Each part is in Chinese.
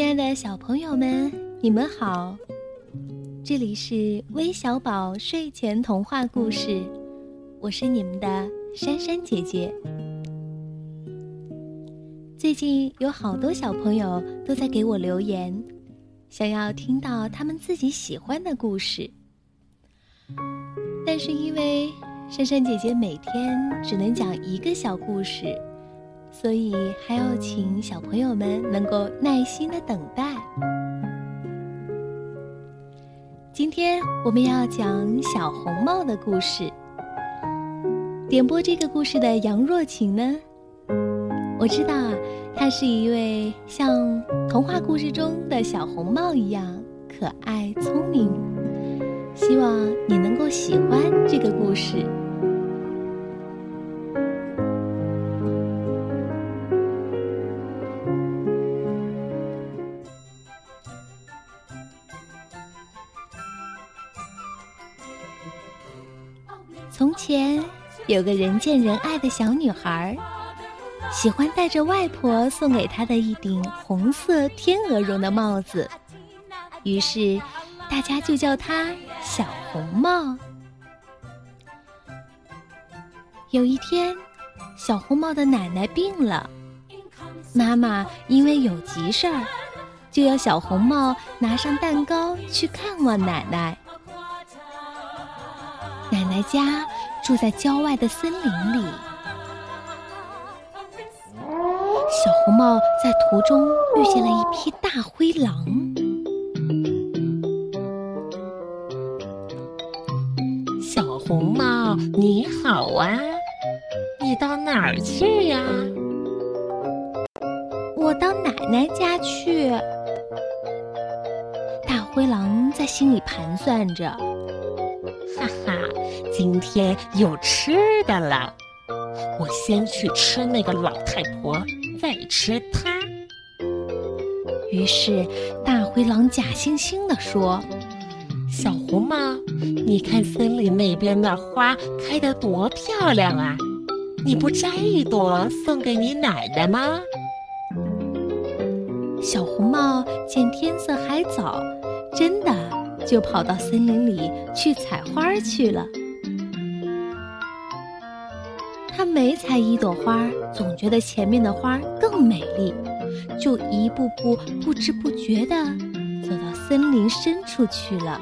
亲爱的小朋友们，你们好！这里是微小宝睡前童话故事，我是你们的珊珊姐姐。最近有好多小朋友都在给我留言，想要听到他们自己喜欢的故事，但是因为珊珊姐姐每天只能讲一个小故事。所以还要请小朋友们能够耐心的等待。今天我们要讲小红帽的故事。点播这个故事的杨若晴呢，我知道啊，她是一位像童话故事中的小红帽一样可爱聪明。希望你能够喜欢这个故事。从前有个人见人爱的小女孩，喜欢戴着外婆送给她的一顶红色天鹅绒的帽子，于是大家就叫她小红帽。有一天，小红帽的奶奶病了，妈妈因为有急事儿，就要小红帽拿上蛋糕去看望奶奶。奶奶家住在郊外的森林里，小红帽在途中遇见了一匹大灰狼。小红帽，你好啊，你到哪儿去呀？我到奶奶家去。大灰狼在心里盘算着。今天有吃的了！我先去吃那个老太婆，再吃它。于是，大灰狼假惺惺地说：“小红帽，你看森林那边的花开得多漂亮啊！你不摘一朵送给你奶奶吗？”小红帽见天色还早，真的。就跑到森林里去采花去了。他每采一朵花，总觉得前面的花更美丽，就一步步不知不觉地走到森林深处去了。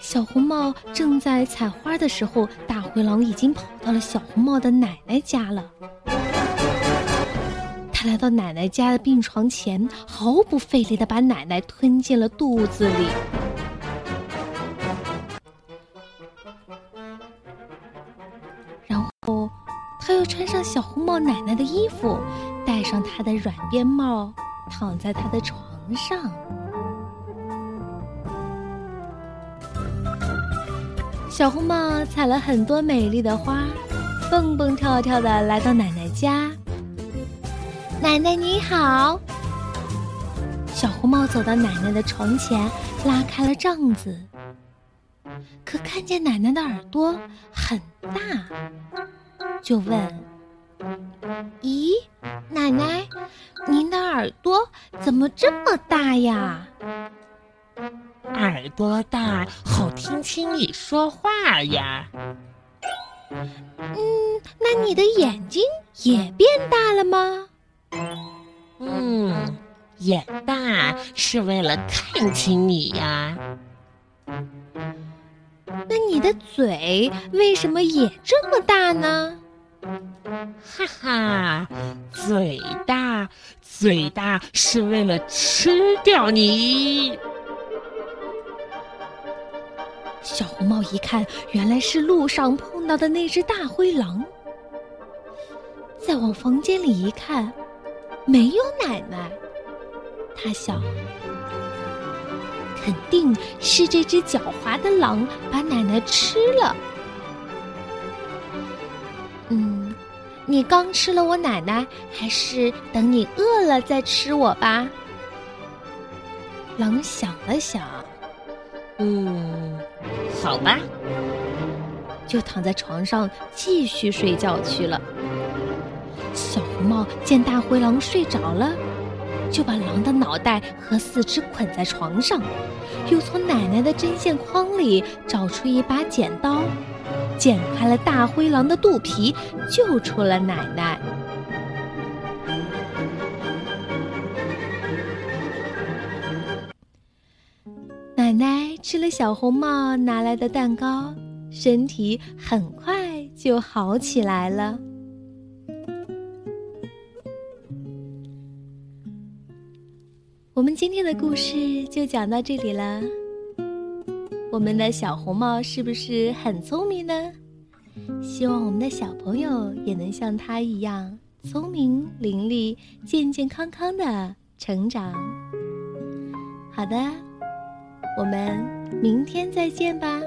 小红帽正在采花的时候，大灰狼已经跑到了小红帽的奶奶家了。他来到奶奶家的病床前，毫不费力的把奶奶吞进了肚子里。他又穿上小红帽奶奶的衣服，戴上她的软边帽，躺在她的床上。小红帽采了很多美丽的花，蹦蹦跳跳的来到奶奶家。奶奶你好，小红帽走到奶奶的床前，拉开了帐子，可看见奶奶的耳朵很大，就问：“咦，奶奶，您的耳朵怎么这么大呀？”耳朵大，好听清你说话呀。嗯，那你的眼睛也变大了吗？嗯，眼大是为了看清你呀。那你的嘴为什么也这么大呢？哈哈，嘴大，嘴大是为了吃掉你。小红帽一看，原来是路上碰到的那只大灰狼。再往房间里一看。没有奶奶，他想，肯定是这只狡猾的狼把奶奶吃了。嗯，你刚吃了我奶奶，还是等你饿了再吃我吧？狼想了想，嗯，好吧，就躺在床上继续睡觉去了。小红帽见大灰狼睡着了，就把狼的脑袋和四肢捆在床上，又从奶奶的针线筐里找出一把剪刀，剪开了大灰狼的肚皮，救出了奶奶。奶奶吃了小红帽拿来的蛋糕，身体很快就好起来了。我们今天的故事就讲到这里了。我们的小红帽是不是很聪明呢？希望我们的小朋友也能像他一样聪明伶俐、健健康康的成长。好的，我们明天再见吧。